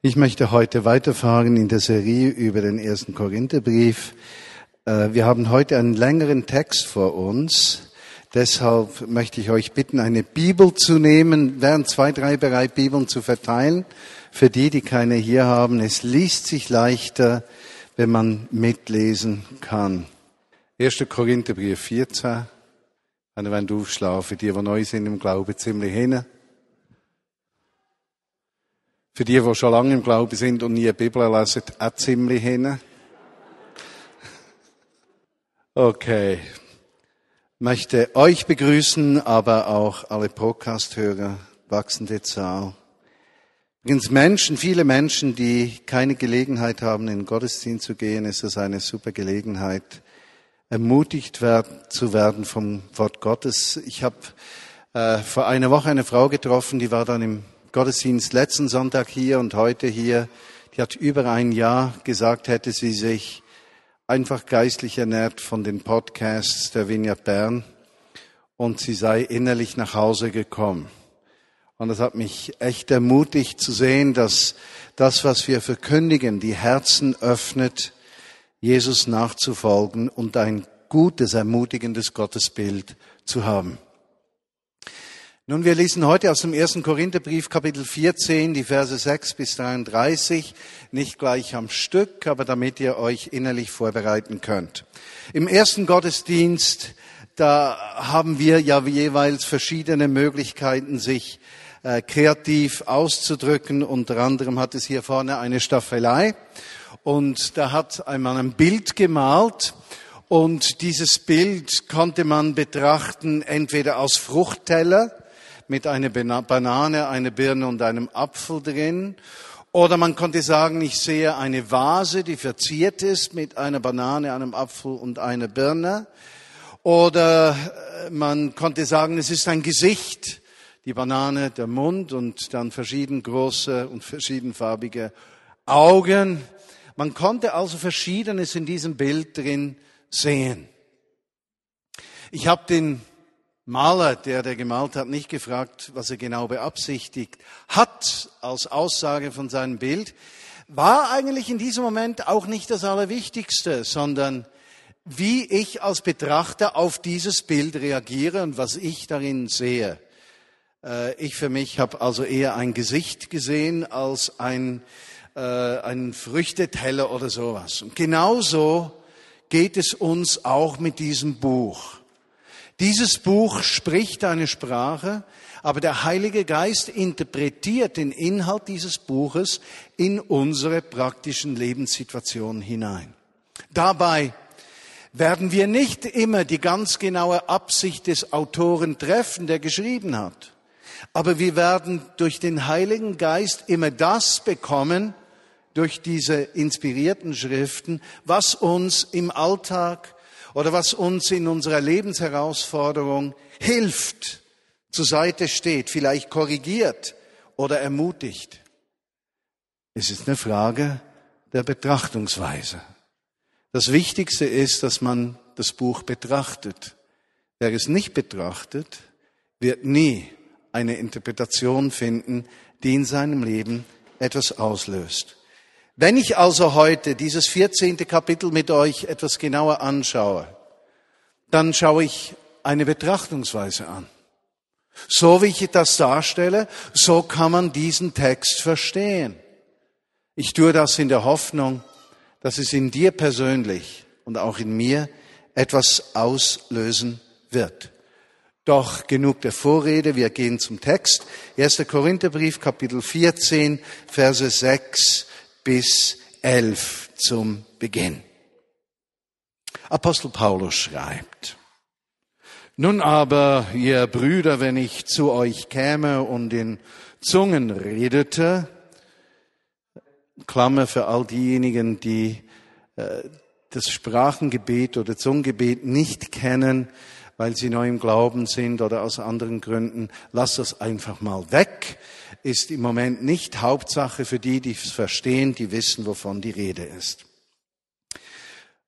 Ich möchte heute weiterfahren in der Serie über den ersten Korintherbrief. Äh, wir haben heute einen längeren Text vor uns. Deshalb möchte ich euch bitten, eine Bibel zu nehmen, wären zwei, drei bereit, Bibeln zu verteilen. Für die, die keine hier haben, es liest sich leichter, wenn man mitlesen kann. 1. Korintherbrief 14. Wenn du aufschlafen, die, die neu sind im Glauben, ziemlich hin. Für die, die schon lange im Glauben sind und nie die Bibel lesen, auch ziemlich hin. Okay. Möchte euch begrüßen, aber auch alle Podcast-Hörer, wachsende Zahl. Übrigens Menschen, viele Menschen, die keine Gelegenheit haben, in den Gottesdienst zu gehen, ist es eine super Gelegenheit, ermutigt zu werden vom Wort Gottes. Ich habe äh, vor einer Woche eine Frau getroffen, die war dann im Gottesdienst letzten Sonntag hier und heute hier, die hat über ein Jahr gesagt, hätte sie sich einfach geistlich ernährt von den Podcasts der Vineyard Bern und sie sei innerlich nach Hause gekommen. Und das hat mich echt ermutigt zu sehen, dass das, was wir verkündigen, die Herzen öffnet, Jesus nachzufolgen und ein gutes, ermutigendes Gottesbild zu haben. Nun, wir lesen heute aus dem ersten Korintherbrief Kapitel 14, die Verse 6 bis 33, nicht gleich am Stück, aber damit ihr euch innerlich vorbereiten könnt. Im ersten Gottesdienst, da haben wir ja jeweils verschiedene Möglichkeiten, sich äh, kreativ auszudrücken. Unter anderem hat es hier vorne eine Staffelei und da hat einmal ein Bild gemalt und dieses Bild konnte man betrachten entweder aus Fruchtteller, mit einer Banane, einer Birne und einem Apfel drin. Oder man konnte sagen, ich sehe eine Vase, die verziert ist mit einer Banane, einem Apfel und einer Birne. Oder äh, man konnte sagen, es ist ein Gesicht, die Banane, der Mund und dann verschieden große und verschiedenfarbige Augen. Man konnte also Verschiedenes in diesem Bild drin sehen. Ich habe den Maler, der der gemalt hat, nicht gefragt, was er genau beabsichtigt hat als Aussage von seinem Bild, war eigentlich in diesem Moment auch nicht das Allerwichtigste, sondern wie ich als Betrachter auf dieses Bild reagiere und was ich darin sehe. Äh, ich für mich habe also eher ein Gesicht gesehen als ein, äh, ein Früchteteller oder sowas. Und genauso geht es uns auch mit diesem Buch. Dieses Buch spricht eine Sprache, aber der Heilige Geist interpretiert den Inhalt dieses Buches in unsere praktischen Lebenssituationen hinein. Dabei werden wir nicht immer die ganz genaue Absicht des Autoren treffen, der geschrieben hat. Aber wir werden durch den Heiligen Geist immer das bekommen, durch diese inspirierten Schriften, was uns im Alltag oder was uns in unserer Lebensherausforderung hilft, zur Seite steht, vielleicht korrigiert oder ermutigt. Es ist eine Frage der Betrachtungsweise. Das Wichtigste ist, dass man das Buch betrachtet. Wer es nicht betrachtet, wird nie eine Interpretation finden, die in seinem Leben etwas auslöst. Wenn ich also heute dieses 14. Kapitel mit euch etwas genauer anschaue, dann schaue ich eine Betrachtungsweise an. So wie ich das darstelle, so kann man diesen Text verstehen. Ich tue das in der Hoffnung, dass es in dir persönlich und auch in mir etwas auslösen wird. Doch genug der Vorrede, wir gehen zum Text. 1. Korintherbrief, Kapitel 14, Verse 6 bis 11 zum Beginn. Apostel Paulus schreibt, nun aber, ihr Brüder, wenn ich zu euch käme und in Zungen redete, Klammer für all diejenigen, die äh, das Sprachengebet oder Zungengebet nicht kennen, weil sie neu im Glauben sind oder aus anderen Gründen, lass das einfach mal weg ist im Moment nicht Hauptsache für die, die es verstehen, die wissen, wovon die Rede ist.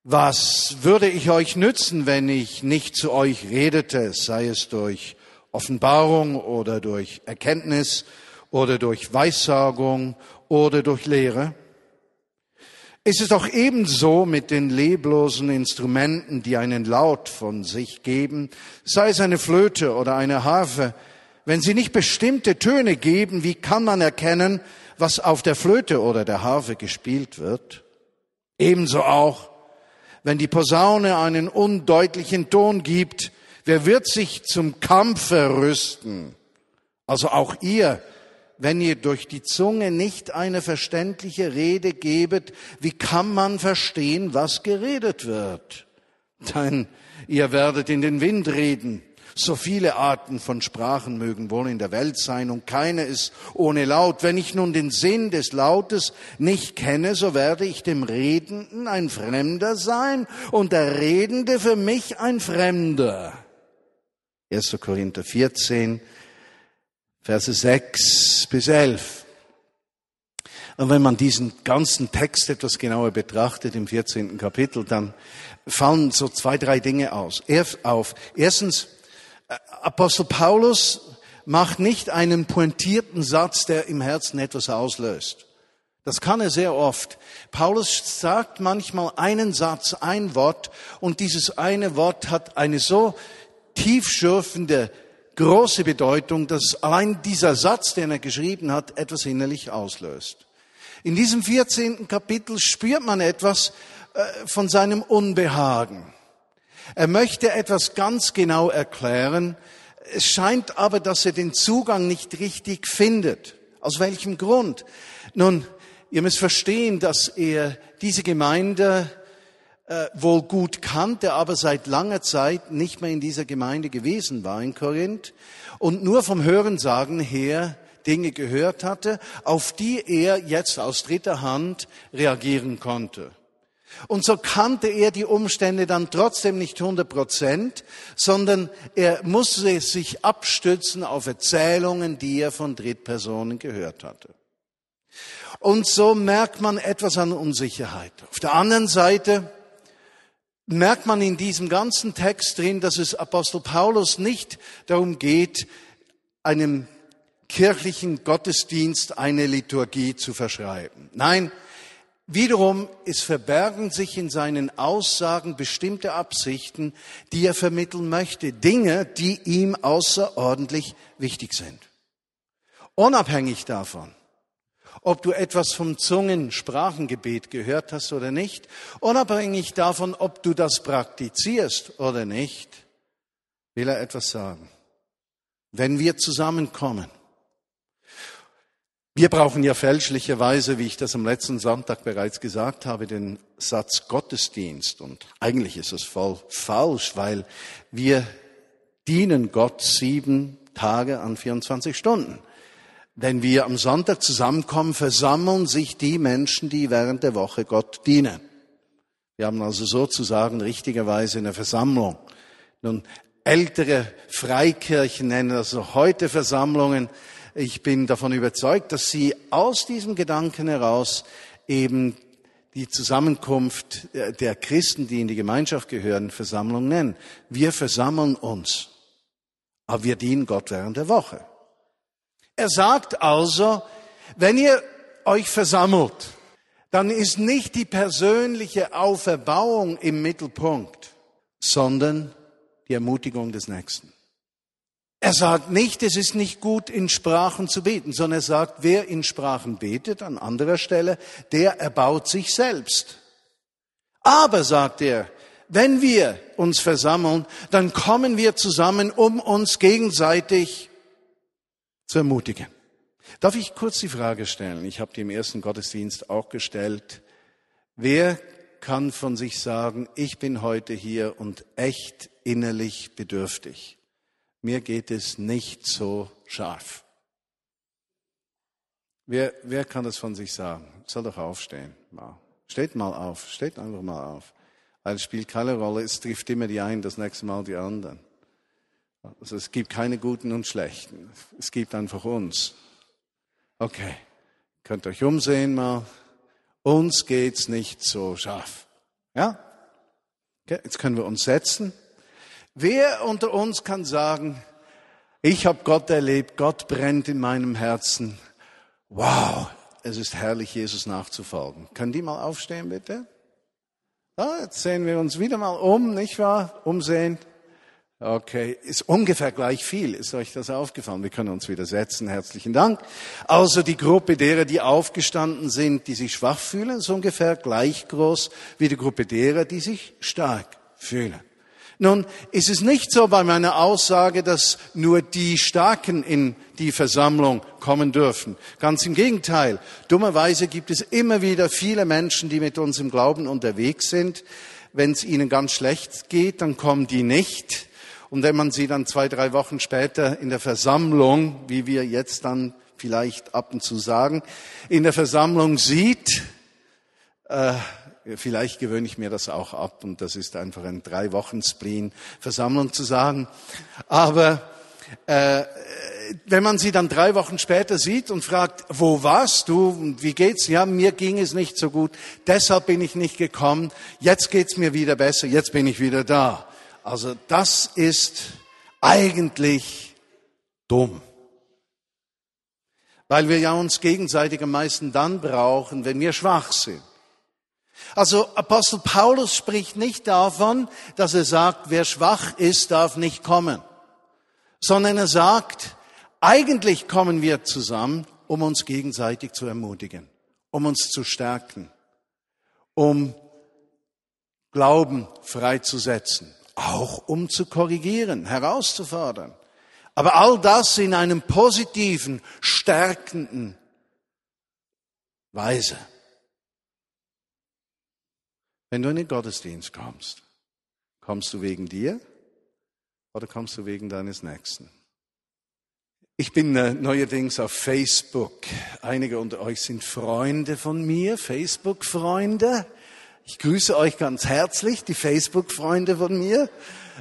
Was würde ich euch nützen, wenn ich nicht zu euch redete, sei es durch Offenbarung oder durch Erkenntnis oder durch Weissagung oder durch Lehre? Ist es doch ebenso mit den leblosen Instrumenten, die einen Laut von sich geben, sei es eine Flöte oder eine Harfe. Wenn sie nicht bestimmte Töne geben, wie kann man erkennen, was auf der Flöte oder der Harfe gespielt wird? Ebenso auch, wenn die Posaune einen undeutlichen Ton gibt, wer wird sich zum Kampfe rüsten? Also auch ihr, wenn ihr durch die Zunge nicht eine verständliche Rede gebet, wie kann man verstehen, was geredet wird? Denn ihr werdet in den Wind reden. So viele Arten von Sprachen mögen wohl in der Welt sein und keine ist ohne Laut. Wenn ich nun den Sinn des Lautes nicht kenne, so werde ich dem Redenden ein Fremder sein und der Redende für mich ein Fremder. 1. Korinther 14, Verse 6 bis 11. Und wenn man diesen ganzen Text etwas genauer betrachtet im 14. Kapitel, dann fallen so zwei, drei Dinge aus. auf. Erstens, äh, Apostel Paulus macht nicht einen pointierten Satz, der im Herzen etwas auslöst. Das kann er sehr oft. Paulus sagt manchmal einen Satz, ein Wort, und dieses eine Wort hat eine so tiefschürfende große Bedeutung, dass allein dieser Satz, den er geschrieben hat, etwas innerlich auslöst. In diesem 14. Kapitel spürt man etwas äh, von seinem Unbehagen. Er möchte etwas ganz genau erklären. Es scheint aber, dass er den Zugang nicht richtig findet. Aus welchem Grund? Nun, ihr müsst verstehen, dass er diese Gemeinde äh, wohl gut kannte, aber seit langer Zeit nicht mehr in dieser Gemeinde gewesen war in Korinth und nur vom Hörensagen her Dinge gehört hatte, auf die er jetzt aus dritter Hand reagieren konnte. Und so kannte er die Umstände dann trotzdem nicht 100 Prozent, sondern er musste sich abstützen auf Erzählungen, die er von Drittpersonen gehört hatte. Und so merkt man etwas an Unsicherheit. Auf der anderen Seite merkt man in diesem ganzen Text drin, dass es Apostel Paulus nicht darum geht, einem kirchlichen Gottesdienst eine Liturgie zu verschreiben. Nein, wiederum, es verbergen sich in seinen Aussagen bestimmte Absichten, die er vermitteln möchte, Dinge, die ihm außerordentlich wichtig sind. Unabhängig davon, ob du etwas vom Zungensprachengebet gehört hast oder nicht, unabhängig davon, ob du das praktizierst oder nicht, will er etwas sagen. Wenn wir zusammenkommen, wir brauchen ja fälschlicherweise, wie ich das am letzten Sonntag bereits gesagt habe, den Satz Gottesdienst. Und eigentlich ist es voll falsch, weil wir dienen Gott sieben Tage an 24 Stunden. Wenn wir am Sonntag zusammenkommen, versammeln sich die Menschen, die während der Woche Gott dienen. Wir haben also sozusagen richtigerweise eine Versammlung. Nun, ältere Freikirchen nennen das noch heute Versammlungen. Ich bin davon überzeugt, dass sie aus diesem Gedanken heraus eben die Zusammenkunft der Christen, die in die Gemeinschaft gehören, Versammlung nennen. Wir versammeln uns, aber wir dienen Gott während der Woche. Er sagt also, wenn ihr euch versammelt, dann ist nicht die persönliche Auferbauung im Mittelpunkt, sondern die Ermutigung des Nächsten. Er sagt nicht, es ist nicht gut, in Sprachen zu beten, sondern er sagt, wer in Sprachen betet, an anderer Stelle, der erbaut sich selbst. Aber, sagt er, wenn wir uns versammeln, dann kommen wir zusammen, um uns gegenseitig zu ermutigen. Darf ich kurz die Frage stellen? Ich habe die im ersten Gottesdienst auch gestellt. Wer kann von sich sagen, ich bin heute hier und echt innerlich bedürftig? Mir geht es nicht so scharf. Wer, wer kann das von sich sagen? Soll doch aufstehen. Steht mal auf, steht einfach mal auf. Es spielt keine Rolle, es trifft immer die einen, das nächste Mal die anderen. Also es gibt keine Guten und Schlechten. Es gibt einfach uns. Okay, könnt euch umsehen mal. Uns geht's nicht so scharf. Ja? Okay, jetzt können wir uns setzen. Wer unter uns kann sagen, ich habe Gott erlebt, Gott brennt in meinem Herzen. Wow, es ist herrlich, Jesus nachzufolgen. Können die mal aufstehen, bitte? Ja, jetzt sehen wir uns wieder mal um, nicht wahr? Umsehen. Okay, ist ungefähr gleich viel. Ist euch das aufgefallen? Wir können uns wieder setzen. Herzlichen Dank. Also die Gruppe derer, die aufgestanden sind, die sich schwach fühlen, ist ungefähr gleich groß wie die Gruppe derer, die sich stark fühlen. Nun ist es nicht so bei meiner Aussage, dass nur die Starken in die Versammlung kommen dürfen. Ganz im Gegenteil. Dummerweise gibt es immer wieder viele Menschen, die mit uns im Glauben unterwegs sind. Wenn es ihnen ganz schlecht geht, dann kommen die nicht und wenn man sie dann zwei, drei Wochen später in der Versammlung, wie wir jetzt dann vielleicht ab und zu sagen, in der Versammlung sieht, äh, vielleicht gewöhne ich mir das auch ab und das ist einfach ein drei Wochen Spleen Versammlung zu sagen. Aber äh, wenn man sie dann drei Wochen später sieht und fragt, wo warst du und wie geht's? Ja, mir ging es nicht so gut, deshalb bin ich nicht gekommen. Jetzt geht's mir wieder besser, jetzt bin ich wieder da. Also das ist eigentlich dumm. Weil wir ja uns gegenseitig am meisten dann brauchen, wenn wir schwach sind. Also Apostel Paulus spricht nicht davon, dass er sagt, wer schwach ist, darf nicht kommen, sondern er sagt, eigentlich kommen wir zusammen, um uns gegenseitig zu ermutigen, um uns zu stärken, um Glauben freizusetzen auch um zu korrigieren, herauszufordern. Aber all das in einem positiven, stärkenden Weise. Wenn du in den Gottesdienst kommst, kommst du wegen dir oder kommst du wegen deines Nächsten? Ich bin äh, neuerdings auf Facebook. Einige unter euch sind Freunde von mir, Facebook-Freunde. Ich grüße euch ganz herzlich, die Facebook-Freunde von mir.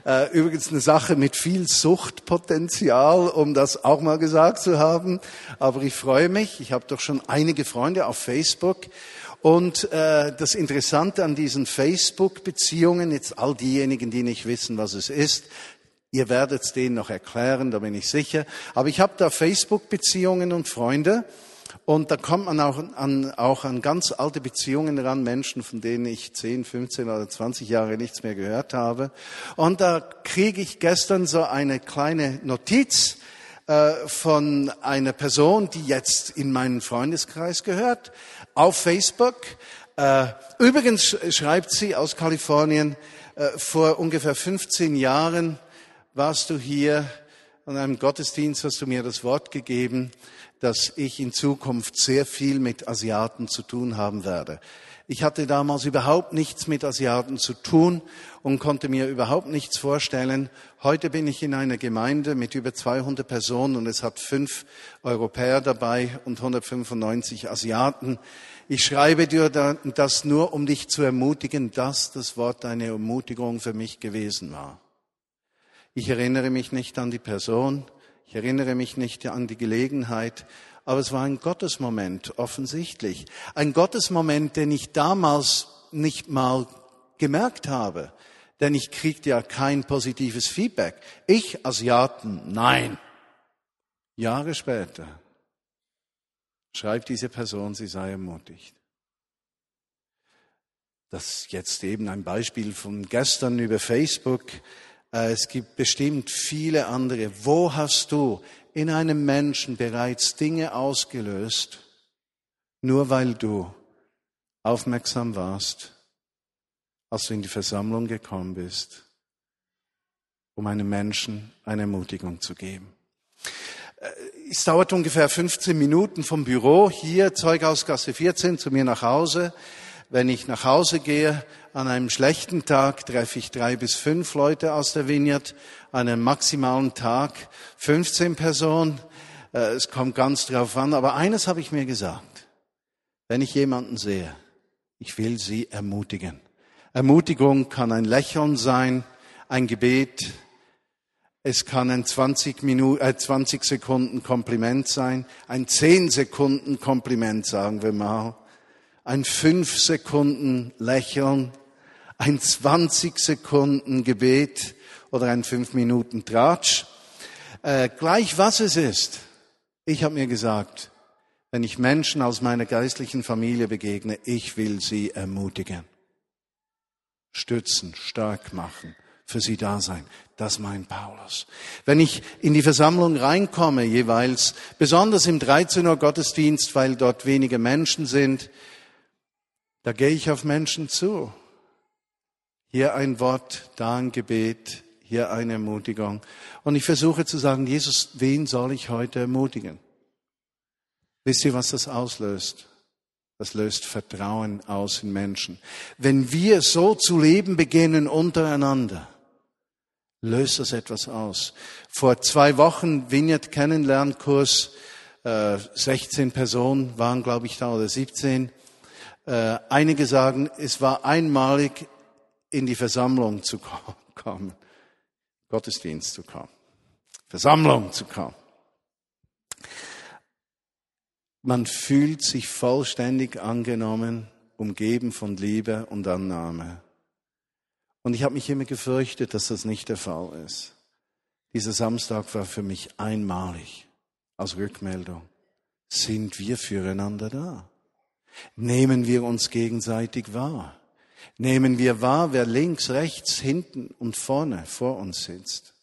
Äh, übrigens eine Sache mit viel Suchtpotenzial, um das auch mal gesagt zu haben. Aber ich freue mich. Ich habe doch schon einige Freunde auf Facebook. Und äh, das Interessante an diesen Facebook-Beziehungen, jetzt all diejenigen, die nicht wissen, was es ist, ihr werdet es denen noch erklären, da bin ich sicher. Aber ich habe da Facebook-Beziehungen und Freunde. Und da kommt man auch an, auch an ganz alte Beziehungen ran, Menschen, von denen ich 10, 15 oder 20 Jahre nichts mehr gehört habe. Und da kriege ich gestern so eine kleine Notiz äh, von einer Person, die jetzt in meinen Freundeskreis gehört, auf Facebook. Äh, übrigens schreibt sie aus Kalifornien, äh, vor ungefähr 15 Jahren warst du hier an einem Gottesdienst, hast du mir das Wort gegeben dass ich in Zukunft sehr viel mit Asiaten zu tun haben werde. Ich hatte damals überhaupt nichts mit Asiaten zu tun und konnte mir überhaupt nichts vorstellen. Heute bin ich in einer Gemeinde mit über 200 Personen und es hat fünf Europäer dabei und 195 Asiaten. Ich schreibe dir das nur, um dich zu ermutigen, dass das Wort eine Ermutigung für mich gewesen war. Ich erinnere mich nicht an die Person, ich erinnere mich nicht an die Gelegenheit, aber es war ein Gottesmoment, offensichtlich. Ein Gottesmoment, den ich damals nicht mal gemerkt habe. Denn ich kriegte ja kein positives Feedback. Ich, Asiaten, nein. Jahre später schreibt diese Person, sie sei ermutigt. Das ist jetzt eben ein Beispiel von gestern über Facebook. Äh, es gibt bestimmt viele andere. Wo hast du in einem Menschen bereits Dinge ausgelöst, nur weil du aufmerksam warst, als du in die Versammlung gekommen bist, um einem Menschen eine Ermutigung zu geben? Äh, es dauert ungefähr 15 Minuten vom Büro hier, Zeughausgasse 14, zu mir nach Hause. Wenn ich nach Hause gehe, an einem schlechten Tag treffe ich drei bis fünf Leute aus der Vineyard, an einem maximalen Tag 15 Personen. Äh, es kommt ganz drauf an. Aber eines habe ich mir gesagt. Wenn ich jemanden sehe, ich will sie ermutigen. Ermutigung kann ein Lächeln sein, ein Gebet. Es kann ein 20, Minuten, äh 20 Sekunden Kompliment sein, ein 10 Sekunden Kompliment, sagen wir mal ein fünf Sekunden Lächeln, ein 20 Sekunden Gebet oder ein fünf Minuten Tratsch. Äh, gleich was es ist. Ich habe mir gesagt, wenn ich Menschen aus meiner geistlichen Familie begegne, ich will sie ermutigen, stützen, stark machen, für sie da sein. Das meint Paulus. Wenn ich in die Versammlung reinkomme, jeweils, besonders im 13 Uhr Gottesdienst, weil dort wenige Menschen sind, da gehe ich auf Menschen zu. Hier ein Wort, da ein Gebet, hier eine Ermutigung. Und ich versuche zu sagen, Jesus, wen soll ich heute ermutigen? Wisst ihr, was das auslöst? Das löst Vertrauen aus in Menschen. Wenn wir so zu leben beginnen untereinander, löst das etwas aus. Vor zwei Wochen Vineyard Kennenlernkurs, äh, 16 Personen waren, glaube ich, da oder 17. Äh, einige sagen, es war einmalig in die Versammlung zu kommen, Gottesdienst zu kommen, Versammlung zu kommen. Man fühlt sich vollständig angenommen, umgeben von Liebe und Annahme. Und ich habe mich immer gefürchtet, dass das nicht der Fall ist. Dieser Samstag war für mich einmalig als Rückmeldung. Sind wir füreinander da? Nehmen wir uns gegenseitig wahr? Nehmen wir wahr, wer links, rechts, hinten und vorne vor uns sitzt?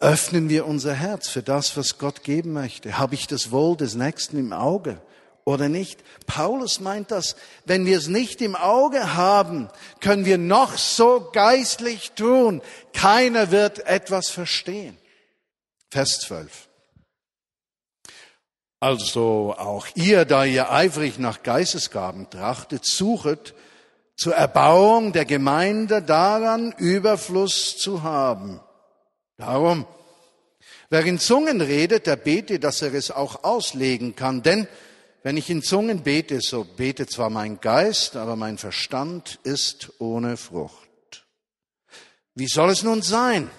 Öffnen wir unser Herz für das, was Gott geben möchte? Habe ich das Wohl des Nächsten im Auge oder nicht? Paulus meint das, wenn wir es nicht im Auge haben, können wir noch so geistlich tun. Keiner wird etwas verstehen. Vers 12. Also auch ihr, da ihr eifrig nach Geistesgaben trachtet, suchet zur Erbauung der Gemeinde daran, Überfluss zu haben. Darum, wer in Zungen redet, der bete, dass er es auch auslegen kann. Denn wenn ich in Zungen bete, so bete zwar mein Geist, aber mein Verstand ist ohne Frucht. Wie soll es nun sein?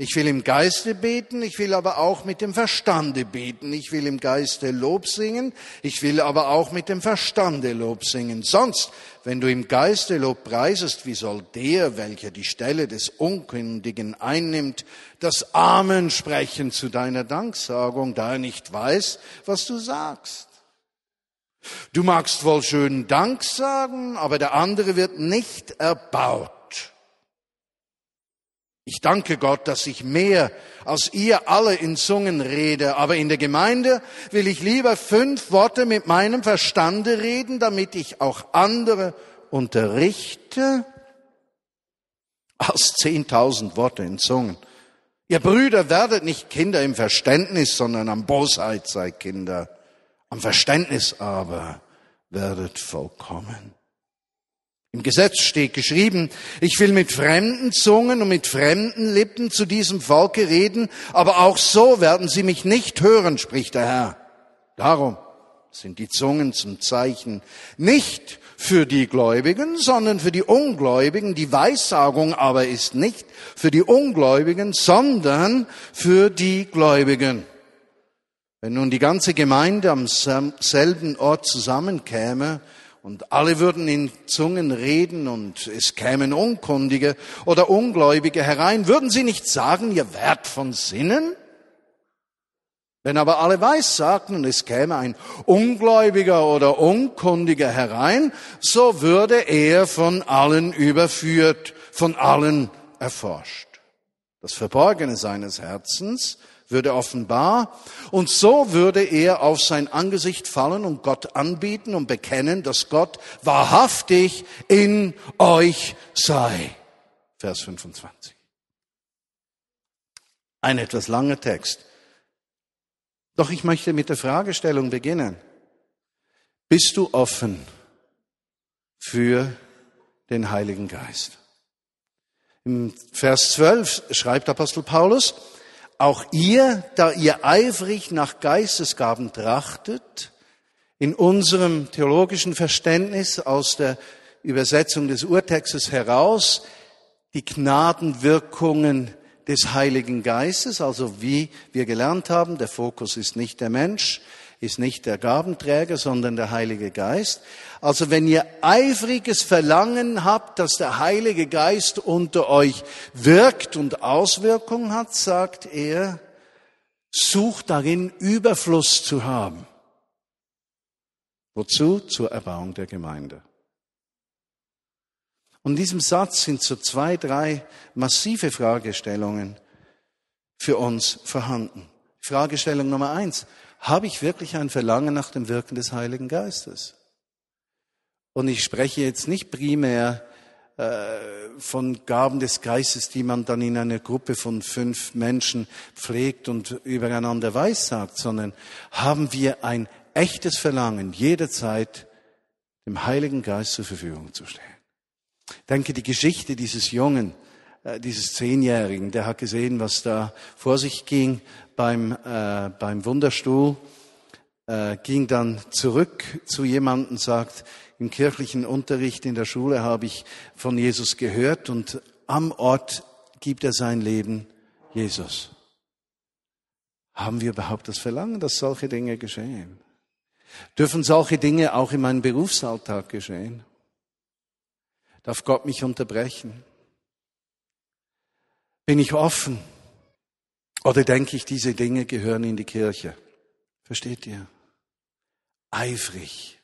Ich will im Geiste beten, ich will aber auch mit dem Verstande beten. Ich will im Geiste Lob singen, ich will aber auch mit dem Verstande Lob singen. Sonst, wenn du im Geiste Lob preisest, wie soll der, welcher die Stelle des Unkündigen einnimmt, das Amen sprechen zu deiner Danksagung, da er nicht weiß, was du sagst? Du magst wohl schön Dank sagen, aber der andere wird nicht erbaut. Ich danke Gott, dass ich mehr als ihr alle in Zungen rede, aber in der Gemeinde will ich lieber fünf Worte mit meinem Verstande reden, damit ich auch andere unterrichte, als zehntausend Worte in Zungen. Ihr Brüder werdet nicht Kinder im Verständnis, sondern am Bosheit seid Kinder. Am Verständnis aber werdet vollkommen. Im Gesetz steht geschrieben, ich will mit fremden Zungen und mit fremden Lippen zu diesem Volke reden, aber auch so werden sie mich nicht hören, spricht der Herr. Darum sind die Zungen zum Zeichen nicht für die Gläubigen, sondern für die Ungläubigen. Die Weissagung aber ist nicht für die Ungläubigen, sondern für die Gläubigen. Wenn nun die ganze Gemeinde am selben Ort zusammenkäme, und alle würden in Zungen reden und es kämen Unkundige oder Ungläubige herein, würden sie nicht sagen, ihr Wert von Sinnen? Wenn aber alle weiß sagten und es käme ein Ungläubiger oder Unkundiger herein, so würde er von allen überführt, von allen erforscht. Das Verborgene seines Herzens würde offenbar und so würde er auf sein Angesicht fallen und Gott anbieten und bekennen, dass Gott wahrhaftig in euch sei. Vers 25. Ein etwas langer Text. Doch ich möchte mit der Fragestellung beginnen. Bist du offen für den Heiligen Geist? Im Vers 12 schreibt Apostel Paulus, auch ihr, da ihr eifrig nach Geistesgaben trachtet, in unserem theologischen Verständnis aus der Übersetzung des Urtextes heraus, die Gnadenwirkungen des Heiligen Geistes, also wie wir gelernt haben, der Fokus ist nicht der Mensch, ist nicht der Gabenträger, sondern der Heilige Geist. Also wenn ihr eifriges Verlangen habt, dass der Heilige Geist unter euch wirkt und Auswirkungen hat, sagt er, sucht darin Überfluss zu haben. Wozu? Zur Erbauung der Gemeinde. Und in diesem Satz sind so zwei, drei massive Fragestellungen für uns vorhanden. Fragestellung Nummer eins. Habe ich wirklich ein Verlangen nach dem Wirken des Heiligen Geistes? Und ich spreche jetzt nicht primär äh, von Gaben des Geistes, die man dann in einer Gruppe von fünf Menschen pflegt und übereinander weissagt, sondern haben wir ein echtes Verlangen, jederzeit dem Heiligen Geist zur Verfügung zu stellen. Ich denke, die Geschichte dieses Jungen, äh, dieses Zehnjährigen, der hat gesehen, was da vor sich ging beim, äh, beim Wunderstuhl, äh, ging dann zurück zu jemandem, sagt, im kirchlichen Unterricht in der Schule habe ich von Jesus gehört und am Ort gibt er sein Leben Jesus. Haben wir überhaupt das Verlangen, dass solche Dinge geschehen? Dürfen solche Dinge auch in meinem Berufsalltag geschehen? Darf Gott mich unterbrechen? Bin ich offen? Oder denke ich, diese Dinge gehören in die Kirche? Versteht ihr? Eifrig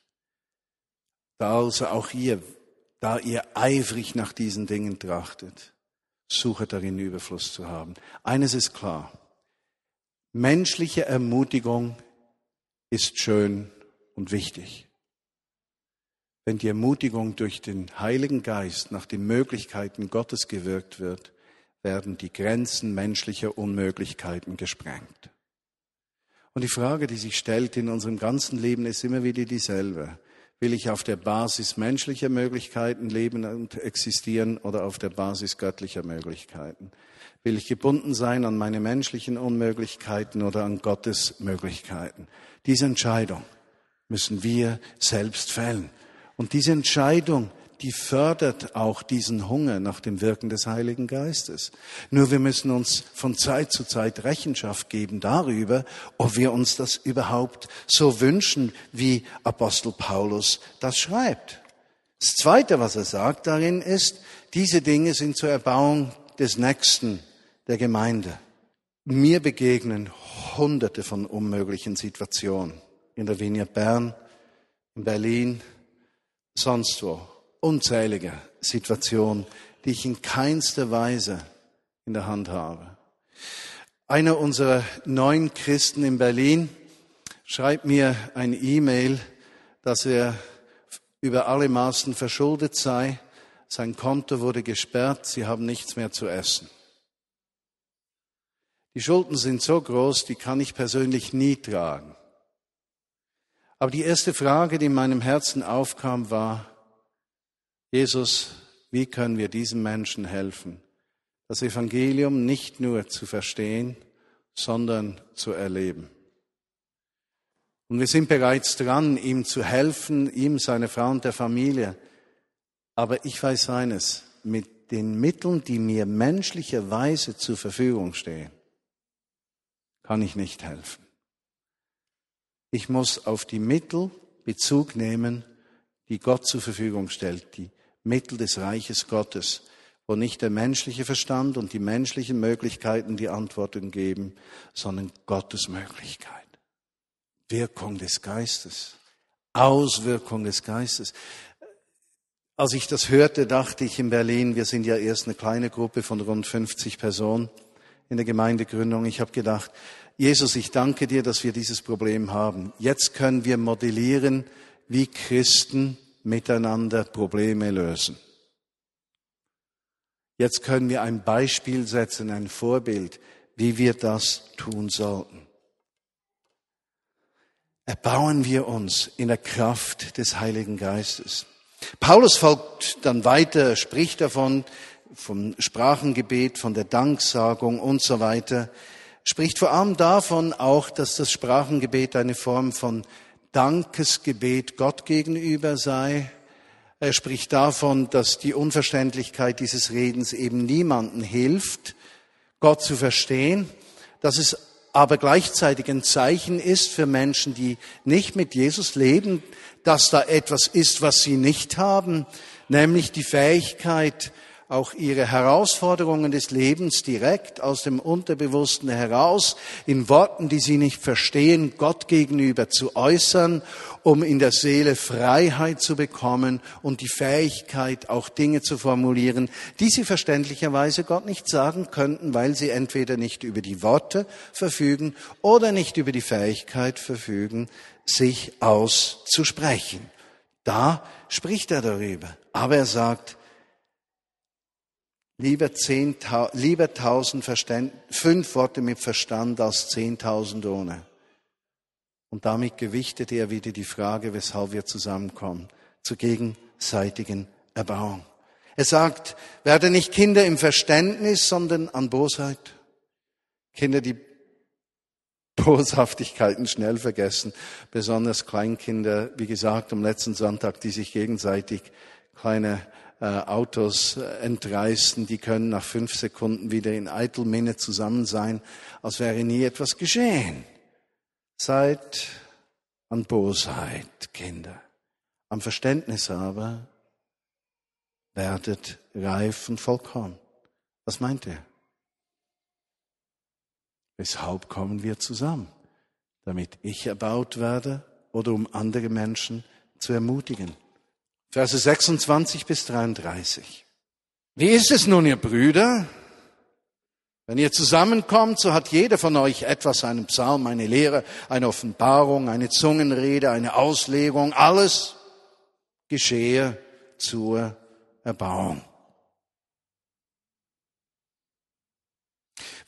also auch ihr, da ihr eifrig nach diesen Dingen trachtet, suche darin Überfluss zu haben. Eines ist klar. Menschliche Ermutigung ist schön und wichtig. Wenn die Ermutigung durch den Heiligen Geist nach den Möglichkeiten Gottes gewirkt wird, werden die Grenzen menschlicher Unmöglichkeiten gesprengt. Und die Frage, die sich stellt in unserem ganzen Leben, ist immer wieder dieselbe. Will ich auf der Basis menschlicher Möglichkeiten leben und existieren oder auf der Basis göttlicher Möglichkeiten? Will ich gebunden sein an meine menschlichen Unmöglichkeiten oder an Gottes Möglichkeiten? Diese Entscheidung müssen wir selbst fällen. Und diese Entscheidung die fördert auch diesen Hunger nach dem Wirken des Heiligen Geistes. Nur wir müssen uns von Zeit zu Zeit Rechenschaft geben darüber, ob wir uns das überhaupt so wünschen, wie Apostel Paulus das schreibt. Das Zweite, was er sagt darin ist, diese Dinge sind zur Erbauung des Nächsten, der Gemeinde. Mir begegnen hunderte von unmöglichen Situationen. In der Vinia Bern, in Berlin, sonst wo unzählige Situationen, die ich in keinster Weise in der Hand habe. Einer unserer neuen Christen in Berlin schreibt mir ein E-Mail, dass er über alle Maßen verschuldet sei. Sein Konto wurde gesperrt, sie haben nichts mehr zu essen. Die Schulden sind so groß, die kann ich persönlich nie tragen. Aber die erste Frage, die in meinem Herzen aufkam, war, Jesus, wie können wir diesen Menschen helfen, das Evangelium nicht nur zu verstehen, sondern zu erleben? Und wir sind bereits dran, ihm zu helfen, ihm, seine Frau und der Familie. Aber ich weiß eines, mit den Mitteln, die mir menschlicherweise zur Verfügung stehen, kann ich nicht helfen. Ich muss auf die Mittel Bezug nehmen, die Gott zur Verfügung stellt, die Mittel des Reiches Gottes, wo nicht der menschliche Verstand und die menschlichen Möglichkeiten die Antworten geben, sondern Gottes Möglichkeit. Wirkung des Geistes, Auswirkung des Geistes. Als ich das hörte, dachte ich in Berlin, wir sind ja erst eine kleine Gruppe von rund 50 Personen in der Gemeindegründung. Ich habe gedacht, Jesus, ich danke dir, dass wir dieses Problem haben. Jetzt können wir modellieren, wie Christen miteinander Probleme lösen. Jetzt können wir ein Beispiel setzen, ein Vorbild, wie wir das tun sollten. Erbauen wir uns in der Kraft des Heiligen Geistes. Paulus folgt dann weiter, spricht davon, vom Sprachengebet, von der Danksagung und so weiter, spricht vor allem davon auch, dass das Sprachengebet eine Form von Dankesgebet Gott gegenüber sei. Er spricht davon, dass die Unverständlichkeit dieses Redens eben niemanden hilft, Gott zu verstehen, dass es aber gleichzeitig ein Zeichen ist für Menschen, die nicht mit Jesus leben, dass da etwas ist, was sie nicht haben, nämlich die Fähigkeit, auch ihre Herausforderungen des Lebens direkt aus dem Unterbewussten heraus in Worten, die sie nicht verstehen, Gott gegenüber zu äußern, um in der Seele Freiheit zu bekommen und die Fähigkeit, auch Dinge zu formulieren, die sie verständlicherweise Gott nicht sagen könnten, weil sie entweder nicht über die Worte verfügen oder nicht über die Fähigkeit verfügen, sich auszusprechen. Da spricht er darüber. Aber er sagt, Lieber, zehn, lieber tausend Verstand, fünf Worte mit Verstand als zehntausend ohne. Und damit gewichtet er wieder die Frage, weshalb wir zusammenkommen, zur gegenseitigen Erbauung. Er sagt, werde nicht Kinder im Verständnis, sondern an Bosheit. Kinder, die Boshaftigkeiten schnell vergessen, besonders Kleinkinder, wie gesagt, am letzten Sonntag, die sich gegenseitig kleine äh, Autos äh, entreißen, die können nach fünf Sekunden wieder in Eitelminne zusammen sein, als wäre nie etwas geschehen. Seid an Bosheit, Kinder. Am Verständnis aber werdet reif und vollkommen. Was meint er? Weshalb kommen wir zusammen? Damit ich erbaut werde oder um andere Menschen zu ermutigen. Verse 26 bis 33. Wie ist es nun, ihr Brüder? Wenn ihr zusammenkommt, so hat jeder von euch etwas, einen Psalm, eine Lehre, eine Offenbarung, eine Zungenrede, eine Auslegung, alles geschehe zur Erbauung.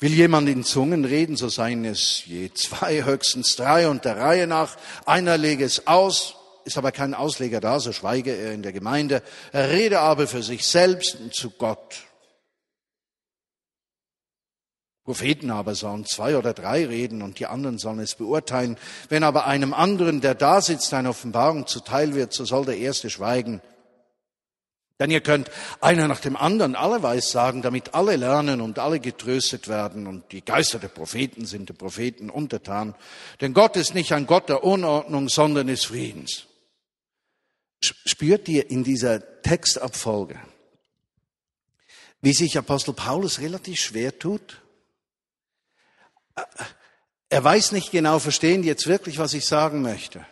Will jemand in Zungen reden, so seien es je zwei, höchstens drei und der Reihe nach. Einer lege es aus, ist aber kein Ausleger da, so schweige er in der Gemeinde. Er rede aber für sich selbst und zu Gott. Propheten aber sollen zwei oder drei reden und die anderen sollen es beurteilen. Wenn aber einem anderen, der da sitzt, eine Offenbarung zuteil wird, so soll der Erste schweigen. Denn ihr könnt einer nach dem anderen allerweis sagen, damit alle lernen und alle getröstet werden. Und die Geister der Propheten sind den Propheten untertan. Denn Gott ist nicht ein Gott der Unordnung, sondern des Friedens. Spürt ihr in dieser Textabfolge, wie sich Apostel Paulus relativ schwer tut? Er weiß nicht genau, verstehen jetzt wirklich, was ich sagen möchte.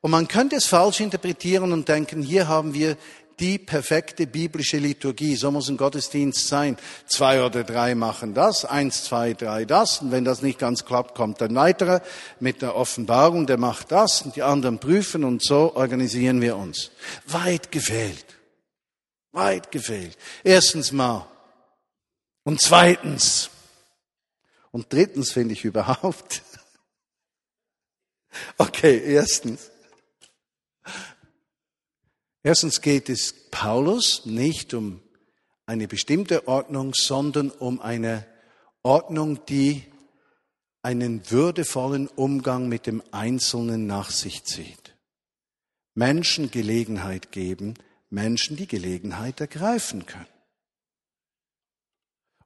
Und man könnte es falsch interpretieren und denken, hier haben wir die perfekte biblische Liturgie. So muss ein Gottesdienst sein. Zwei oder drei machen das, eins, zwei, drei das. Und wenn das nicht ganz klappt, kommt ein weiterer mit der Offenbarung, der macht das und die anderen prüfen und so organisieren wir uns. Weit gefehlt. Weit gefehlt. Erstens mal. Und zweitens. Und drittens finde ich überhaupt. Okay, erstens. Erstens geht es Paulus nicht um eine bestimmte Ordnung, sondern um eine Ordnung, die einen würdevollen Umgang mit dem Einzelnen nach sich zieht. Menschen Gelegenheit geben, Menschen die Gelegenheit ergreifen können.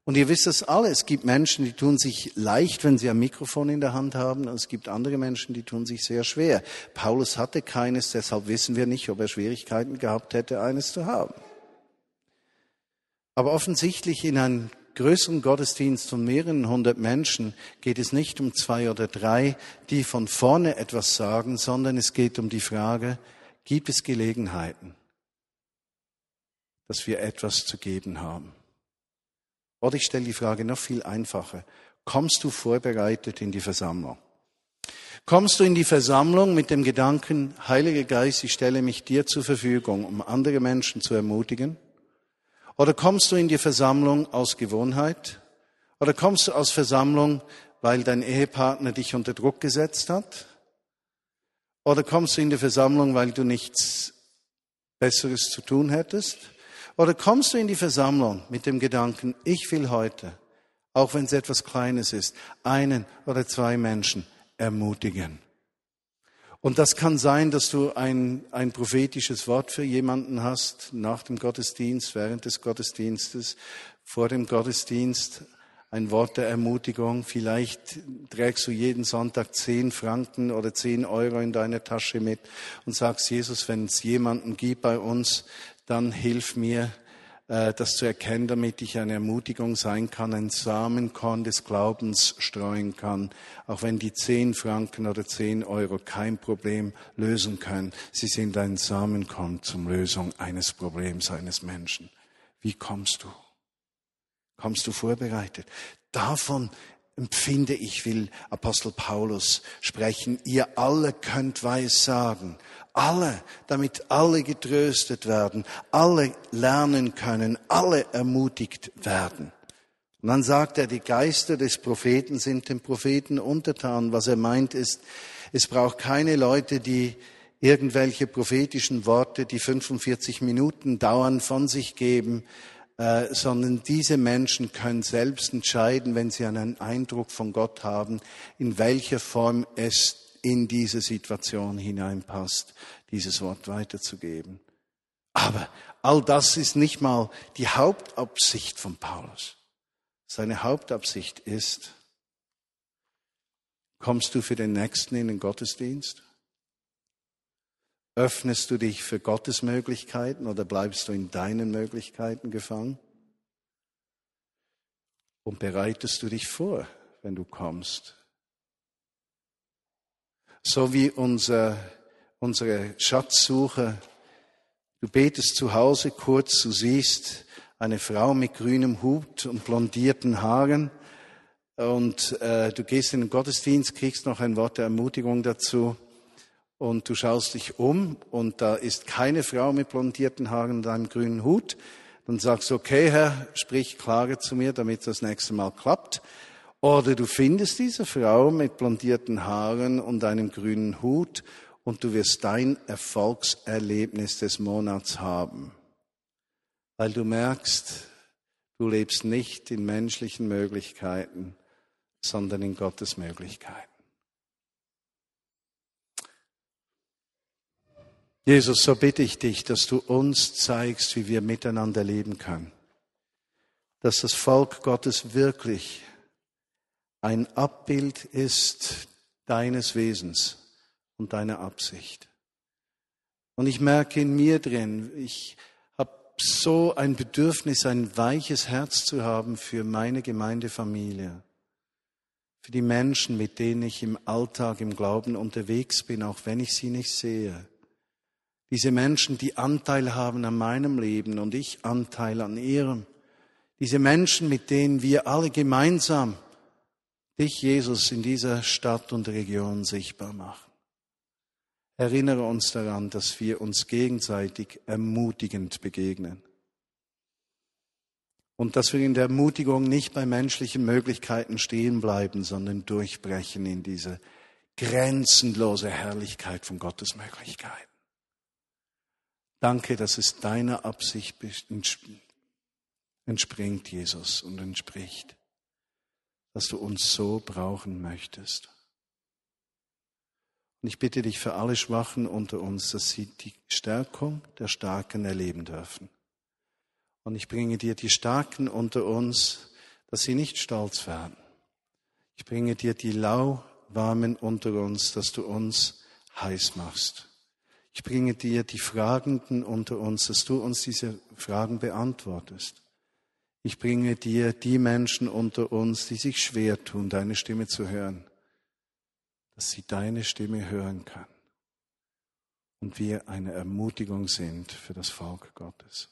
Und ihr wisst es alle, es gibt Menschen, die tun sich leicht, wenn sie ein Mikrofon in der Hand haben, und es gibt andere Menschen, die tun sich sehr schwer. Paulus hatte keines, deshalb wissen wir nicht, ob er Schwierigkeiten gehabt hätte, eines zu haben. Aber offensichtlich in einem größeren Gottesdienst von mehreren hundert Menschen geht es nicht um zwei oder drei, die von vorne etwas sagen, sondern es geht um die Frage, gibt es Gelegenheiten, dass wir etwas zu geben haben? Oder ich stelle die Frage noch viel einfacher. Kommst du vorbereitet in die Versammlung? Kommst du in die Versammlung mit dem Gedanken, Heiliger Geist, ich stelle mich dir zur Verfügung, um andere Menschen zu ermutigen? Oder kommst du in die Versammlung aus Gewohnheit? Oder kommst du aus Versammlung, weil dein Ehepartner dich unter Druck gesetzt hat? Oder kommst du in die Versammlung, weil du nichts Besseres zu tun hättest? Oder kommst du in die Versammlung mit dem Gedanken, ich will heute, auch wenn es etwas Kleines ist, einen oder zwei Menschen ermutigen. Und das kann sein, dass du ein, ein prophetisches Wort für jemanden hast nach dem Gottesdienst, während des Gottesdienstes, vor dem Gottesdienst, ein Wort der Ermutigung. Vielleicht trägst du jeden Sonntag zehn Franken oder zehn Euro in deiner Tasche mit und sagst, Jesus, wenn es jemanden gibt bei uns, dann hilf mir, äh, das zu erkennen, damit ich eine Ermutigung sein kann, ein Samenkorn des Glaubens streuen kann, auch wenn die zehn Franken oder zehn Euro kein Problem lösen können. Sie sind ein Samenkorn zum Lösung eines Problems eines Menschen. Wie kommst du? Kommst du vorbereitet? Davon empfinde ich, will Apostel Paulus sprechen. Ihr alle könnt weiß sagen. Alle, damit alle getröstet werden, alle lernen können, alle ermutigt werden. Und dann sagt er, die Geister des Propheten sind dem Propheten untertan. Was er meint ist, es braucht keine Leute, die irgendwelche prophetischen Worte, die 45 Minuten dauern, von sich geben, äh, sondern diese Menschen können selbst entscheiden, wenn sie einen Eindruck von Gott haben, in welcher Form es in diese Situation hineinpasst, dieses Wort weiterzugeben. Aber all das ist nicht mal die Hauptabsicht von Paulus. Seine Hauptabsicht ist, kommst du für den Nächsten in den Gottesdienst? Öffnest du dich für Gottes Möglichkeiten oder bleibst du in deinen Möglichkeiten gefangen? Und bereitest du dich vor, wenn du kommst? So wie unser, unsere Schatzsuche. Du betest zu Hause kurz, du siehst eine Frau mit grünem Hut und blondierten Haaren und äh, du gehst in den Gottesdienst, kriegst noch ein Wort der Ermutigung dazu und du schaust dich um und da ist keine Frau mit blondierten Haaren und einem grünen Hut, dann sagst du, okay, Herr, sprich klarer zu mir, damit das nächste Mal klappt. Oder du findest diese Frau mit blondierten Haaren und einem grünen Hut und du wirst dein Erfolgserlebnis des Monats haben. Weil du merkst, du lebst nicht in menschlichen Möglichkeiten, sondern in Gottes Möglichkeiten. Jesus, so bitte ich dich, dass du uns zeigst, wie wir miteinander leben können. Dass das Volk Gottes wirklich ein Abbild ist deines Wesens und deiner Absicht. Und ich merke in mir drin, ich habe so ein Bedürfnis, ein weiches Herz zu haben für meine Gemeindefamilie, für die Menschen, mit denen ich im Alltag, im Glauben unterwegs bin, auch wenn ich sie nicht sehe diese Menschen, die Anteil haben an meinem Leben und ich Anteil an ihrem. Diese Menschen, mit denen wir alle gemeinsam dich, Jesus, in dieser Stadt und Region sichtbar machen. Erinnere uns daran, dass wir uns gegenseitig ermutigend begegnen. Und dass wir in der Ermutigung nicht bei menschlichen Möglichkeiten stehen bleiben, sondern durchbrechen in diese grenzenlose Herrlichkeit von Gottes Möglichkeiten. Danke, dass es deiner Absicht entspringt, Jesus, und entspricht, dass du uns so brauchen möchtest. Und ich bitte dich für alle Schwachen unter uns, dass sie die Stärkung der Starken erleben dürfen. Und ich bringe dir die Starken unter uns, dass sie nicht stolz werden. Ich bringe dir die Lauwarmen unter uns, dass du uns heiß machst. Ich bringe dir die Fragenden unter uns, dass du uns diese Fragen beantwortest. Ich bringe dir die Menschen unter uns, die sich schwer tun, deine Stimme zu hören, dass sie deine Stimme hören kann und wir eine Ermutigung sind für das Volk Gottes.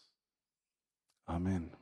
Amen.